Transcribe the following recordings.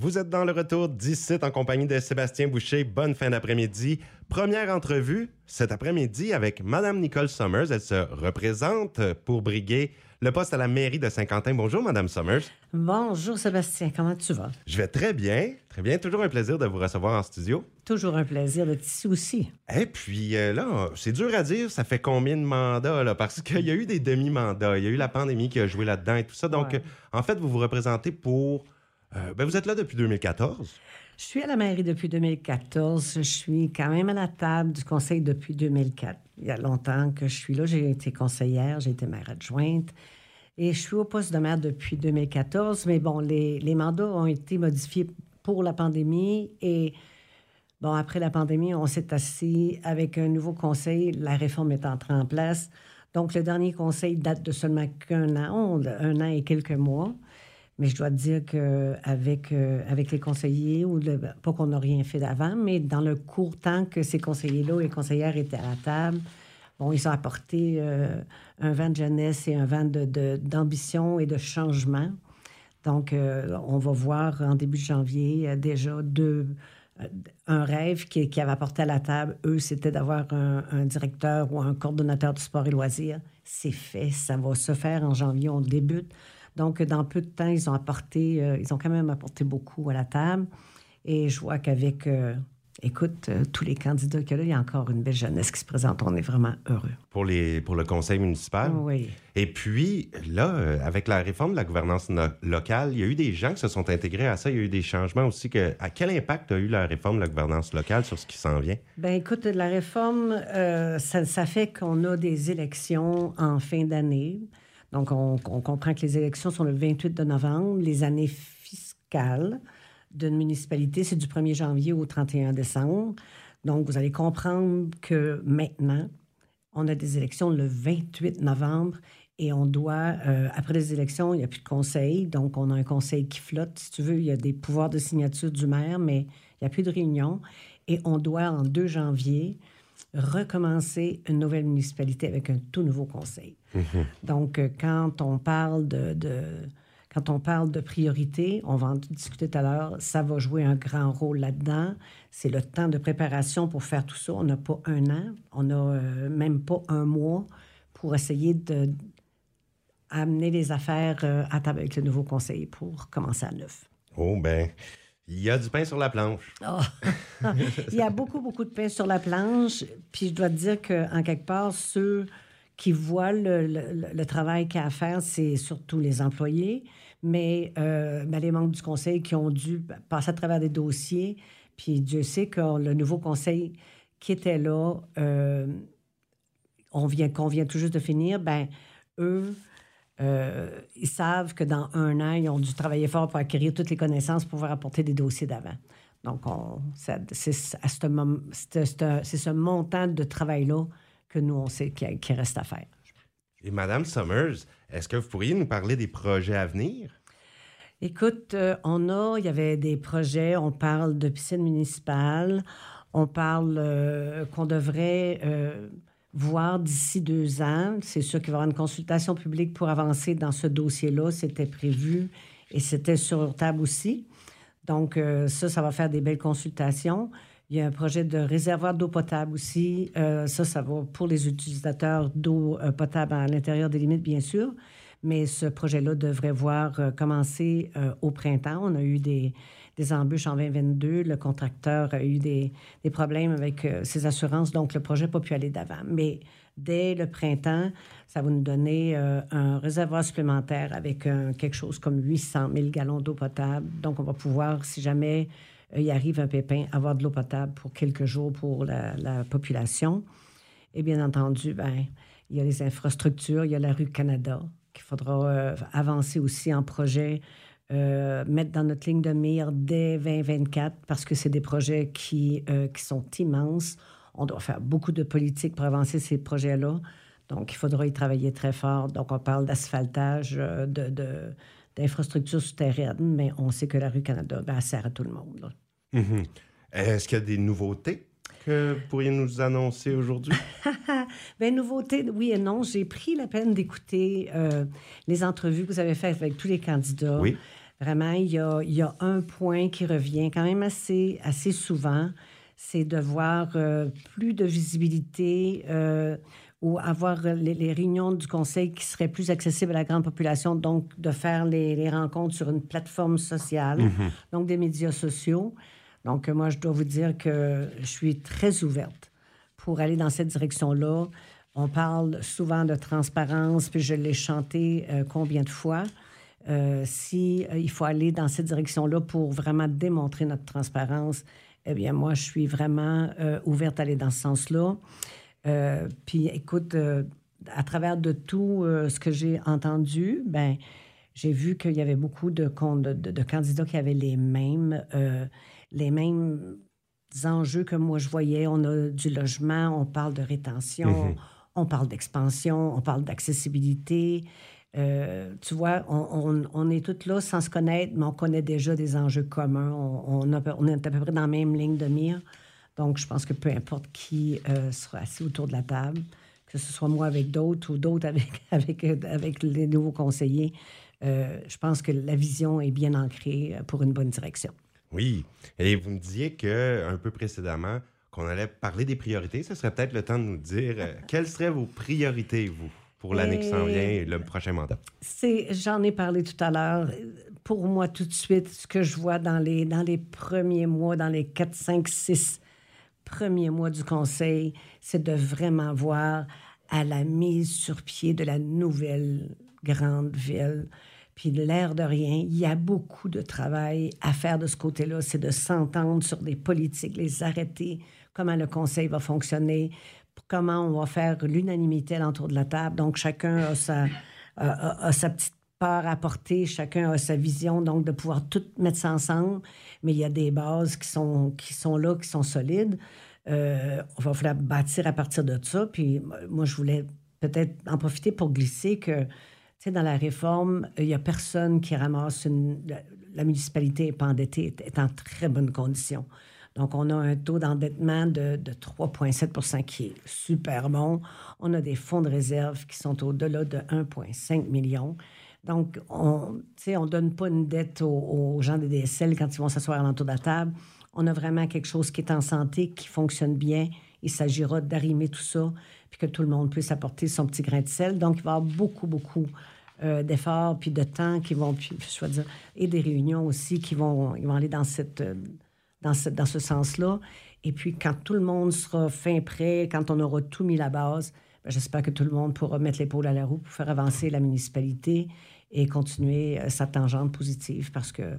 Vous êtes dans le retour d'ici en compagnie de Sébastien Boucher. Bonne fin d'après-midi. Première entrevue cet après-midi avec Madame Nicole Summers. Elle se représente pour briguer le poste à la mairie de Saint-Quentin. Bonjour, Madame Summers. Bonjour, Sébastien. Comment tu vas? Je vais très bien. Très bien. Toujours un plaisir de vous recevoir en studio. Toujours un plaisir d'être ici aussi. Et puis euh, là, c'est dur à dire, ça fait combien de mandats, là, parce qu'il y a eu des demi-mandats. Il y a eu la pandémie qui a joué là-dedans et tout ça. Donc, Ouais. en fait, vous vous représentez pour euh, ben, vous êtes là depuis 2014. Je suis à la mairie depuis 2014. Je suis quand même à la table du conseil depuis 2004. Il y a longtemps que je suis là. J'ai été conseillère, j'ai été maire adjointe. Et je suis au poste de maire depuis 2014. Mais bon, les, les mandats ont été modifiés pour la pandémie. Et bon, après la pandémie, on s'est assis avec un nouveau conseil. La réforme est entrée en place. Donc, le dernier conseil date de seulement qu'un an, un an et quelques mois. Mais je dois te dire qu'avec avec les conseillers, ou pas qu'on n'a rien fait d'avant, mais dans le court temps que ces conseillers-là et conseillères étaient à la table, bon, ils ont apporté euh, un vent de jeunesse et un vent de- de- d'ambition et de changement. Donc, euh, on va voir en début de janvier euh, déjà deux, euh, un rêve qui, qui avait apporté à la table. Eux, c'était d'avoir un, un directeur ou un coordonnateur du sport et loisirs. C'est fait, ça va se faire en janvier, on débute. Donc, dans peu de temps, ils ont apporté, euh, ils ont quand même apporté beaucoup à la table. Et je vois qu'avec, euh, écoute, euh, tous les candidats qu'il y a là, il y a encore une belle jeunesse qui se présente. On est vraiment heureux. Pour, les, pour le conseil municipal? Oui. Et puis, là, avec la réforme de la gouvernance no- locale, il y a eu des gens qui se sont intégrés à ça. Il y a eu des changements aussi. Que, à quel impact a eu la réforme de la gouvernance locale sur ce qui s'en vient? Ben écoute, la réforme, ça, ça fait qu'on a des élections en fin d'année. Donc, on, comprend que les élections sont le 28 de novembre. Les années fiscales d'une municipalité, c'est du 1er janvier au 31 décembre. Donc, vous allez comprendre que maintenant, on a des élections le 28 novembre et on doit, euh, après les élections, il n'y a plus de conseil. Donc, on a un conseil qui flotte. Si tu veux, il y a des pouvoirs de signature du maire, mais il n'y a plus de réunion. Et on doit, en 2 janvier, recommencer une nouvelle municipalité avec un tout nouveau conseil. Donc, euh, quand on parle de, de- quand on parle de priorité, on va en discuter tout à l'heure, ça va jouer un grand rôle là-dedans. C'est le temps de préparation pour faire tout ça. On n'a pas un an, on n'a euh, même pas un mois pour essayer de amener les affaires euh, à table avec le nouveau conseil pour commencer à neuf. Oh, ben, il y a du pain sur la planche. Ah. Il y a beaucoup, beaucoup de pain sur la planche. Puis je dois te dire qu'en quelque part, ceux qui voient le, travail qu'il y a à faire, c'est surtout les employés, mais euh, ben, les membres du conseil qui ont dû passer à travers des dossiers. Puis Dieu sait que le nouveau conseil qui était là, euh, on vient, qu'on vient tout juste de finir, ben eux, euh, ils savent que dans un an, ils ont dû travailler fort pour acquérir toutes les connaissances pour pouvoir apporter des dossiers d'avant. Donc, c'est ce montant de travail-là que nous, on sait qu'il qu'il reste à faire. Et Madame Summers, est-ce que vous pourriez nous parler des projets à venir? Écoute, euh, on a, il y avait des projets, on parle de piscine municipale, on parle euh, qu'on devrait euh, voir d'ici deux ans. C'est sûr qu'il va y avoir une consultation publique pour avancer dans ce dossier-là. C'était prévu et c'était sur table aussi. Donc, euh, ça, ça va faire des belles consultations. Il y a un projet de réservoir d'eau potable aussi. Euh, ça, ça va pour les utilisateurs d'eau euh, potable à l'intérieur des limites, bien sûr. Mais ce projet-là devrait voir commencer au printemps. On a eu des, des embûches en 2022. Le contracteur a eu des, problèmes avec euh, ses assurances, donc le projet n'a pas pu aller d'avant. Mais dès le printemps, ça va nous donner euh, un réservoir supplémentaire avec un- quelque chose comme 800 000 gallons d'eau potable. Donc, on va pouvoir, si jamais euh, il arrive un pépin, avoir de l'eau potable pour quelques jours pour la, la population. Et bien entendu, ben, il y a les infrastructures, il y a la rue Canada qu'il faudra euh, avancer aussi en projet, euh, mettre dans notre ligne de mire dès 2024 parce que c'est des projets qui, euh, qui sont immenses. On doit faire beaucoup de politique pour avancer ces projets-là. Donc, il faudra y travailler très fort. Donc, on parle d'asphaltage, euh, de, de- d'infrastructures souterraines, mais on sait que la rue Canada, ben, elle sert à tout le monde. Mhm. Est-ce qu'il y a des nouveautés que vous pourriez nous annoncer aujourd'hui? Ben, nouveauté, oui et non. J'ai pris la peine d'écouter euh, les entrevues que vous avez faites avec tous les candidats. Oui. Vraiment, il y a, il y a un point qui revient quand même assez, assez souvent, c'est de voir euh, plus de visibilité euh, ou avoir les, les, réunions du conseil qui seraient plus accessibles à la grande population, donc de faire les, les rencontres sur une plateforme sociale, Mhm. donc des médias sociaux. Donc, euh, moi, je dois vous dire que je suis très ouverte pour aller dans cette direction-là. On parle souvent de transparence, puis je l'ai chanté euh, combien de fois? Euh, si euh, il faut aller dans cette direction-là pour vraiment démontrer notre transparence, eh bien, moi, je suis vraiment euh, ouverte à aller dans ce sens-là. Euh, puis, écoute, à travers de tout ce que j'ai entendu, ben, j'ai vu qu'il y avait beaucoup de, candidats qui avaient les mêmes, les mêmes enjeux que moi je voyais. On a du logement, on parle de rétention, Mhm. on parle d'expansion, on parle d'accessibilité. Euh, tu vois, on, est tous là sans se connaître, mais on connaît déjà des enjeux communs. On, est à peu près dans la même ligne de mire. Donc, je pense que peu importe qui euh, sera assis autour de la table, que ce soit moi avec d'autres ou d'autres avec, les nouveaux conseillers, euh, je pense que la vision est bien ancrée pour une bonne direction. Oui. Et vous me disiez que un peu précédemment qu'on allait parler des priorités. Ce serait peut-être le temps de nous dire quelles seraient vos priorités, vous, pour l'année qui s'en vient et le prochain mandat. C'est, j'en ai parlé tout à l'heure. Pour moi, tout de suite, ce que je vois dans les, dans les premiers mois, dans les 4, 5, 6 premiers mois du Conseil, c'est de vraiment voir à la mise sur pied de la nouvelle grande ville. Puis de l'air de rien, il y a beaucoup de travail à faire de ce côté-là. C'est de s'entendre sur des politiques, les arrêter, comment le Conseil va fonctionner, comment on va faire l'unanimité autour de la table. Donc, chacun a sa, petite part à apporter, chacun a sa vision, donc de pouvoir tout mettre ça ensemble. Mais il y a des bases qui sont, qui sont là, qui sont solides. Euh, on va falloir bâtir à partir de ça. Puis moi, je voulais peut-être en profiter pour glisser que, tu sais, dans la réforme, il n'y a personne qui ramasse une... La, la municipalité n'est pas endettée, est- est en très bonne condition. Donc, on a un taux d'endettement de, de 3,7% qui est super bon. On a des fonds de réserve qui sont au-delà de 1,5 million. Donc, on ne donne pas une dette aux, gens des DSL quand ils vont s'asseoir à l'entour de la table. On a vraiment quelque chose qui est en santé, qui fonctionne bien. Il s'agira d'arrimer tout ça, puis que tout le monde puisse apporter son petit grain de sel. Donc, il va y avoir beaucoup, beaucoup euh, d'efforts, puis de temps qui vont, puis, je dire, et des réunions aussi qui vont, vont aller dans, cette, euh, dans, ce, dans ce sens-là. Et puis, quand tout le monde sera fin prêt, quand on aura tout mis la base, ben, j'espère que tout le monde pourra mettre l'épaule à la roue pour faire avancer la municipalité et continuer euh, sa tangente positive parce que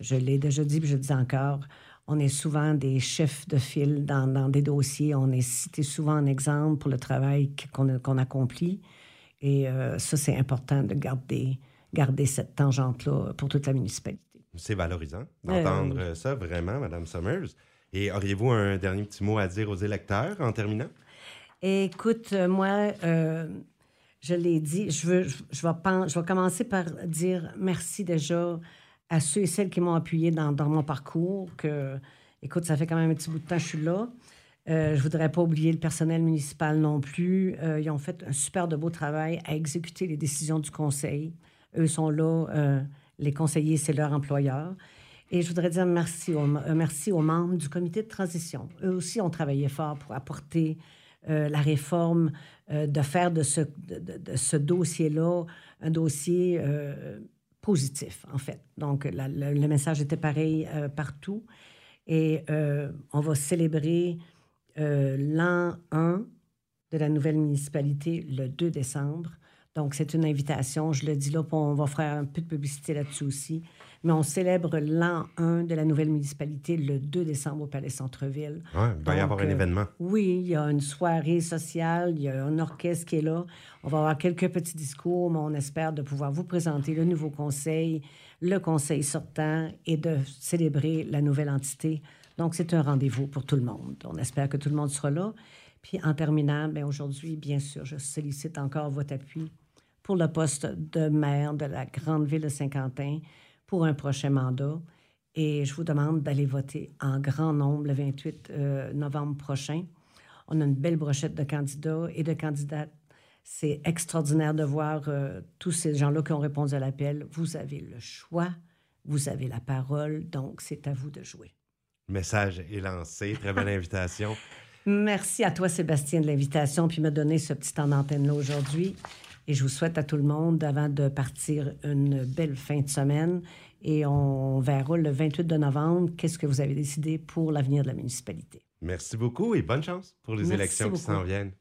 je l'ai déjà dit, puis je le dis encore, on est souvent des chefs de file dans, des dossiers. On est cité souvent en exemple pour le travail qu'on qu'on accomplit. Et euh, ça, c'est important de garder, garder cette tangente-là pour toute la municipalité. C'est valorisant d'entendre Euh, ça, vraiment, Madame Summers. Et auriez-vous un dernier petit mot à dire aux électeurs en terminant? Écoute, euh, moi, euh, je l'ai dit, je, veux, je, je vais pen- je vais commencer par dire merci déjà à ceux et celles qui m'ont appuyé dans, dans mon parcours. Que, écoute, ça fait quand même un petit bout de temps que je suis là. Euh, je voudrais pas oublier le personnel municipal non plus. Euh, ils ont fait un super de beau travail à exécuter les décisions du conseil. Eux sont là, les conseillers, c'est leur employeur. Et je voudrais dire merci aux, euh, merci aux membres du comité de transition. Eux aussi ont travaillé fort pour apporter euh, la réforme, euh, de faire de ce, de, ce dossier-là un dossier positif, en fait. Donc, la- le, message était pareil partout. Et on va célébrer l'an 1 de la nouvelle municipalité le 2 décembre. Donc, c'est une invitation. Je le dis là, on va faire un peu de publicité là-dessus aussi. Mais on célèbre l'an 1 de la nouvelle municipalité le 2 décembre au Palais Centre-Ville. Ouais, il va y avoir un euh, événement. Oui, il y a une soirée sociale, il y a un orchestre qui est là. On va avoir quelques petits discours, mais on espère de pouvoir vous présenter le nouveau conseil, le conseil sortant et de célébrer la nouvelle entité. Donc, c'est un rendez-vous pour tout le monde. On espère que tout le monde sera là. Puis, en terminant, bien, aujourd'hui, bien sûr, je sollicite encore votre appui pour le poste de maire de la grande ville de Saint-Quentin pour un prochain mandat. Et je vous demande d'aller voter en grand nombre le 28 euh, novembre prochain. On a une belle brochette de candidats et de candidates. C'est extraordinaire de voir euh, tous ces gens-là qui ont répondu à l'appel. Vous avez le choix, vous avez la parole, donc c'est à vous de jouer. Message est lancé. Très belle invitation. Merci à toi, Sébastien, de l'invitation, puis me donner ce petit temps d'antenne-là aujourd'hui. Et je vous souhaite à tout le monde, avant de partir, une belle fin de semaine. Et on verra le 28 de novembre qu'est-ce que vous avez décidé pour l'avenir de la municipalité. Merci beaucoup et bonne chance pour les Merci élections qui s'en viennent.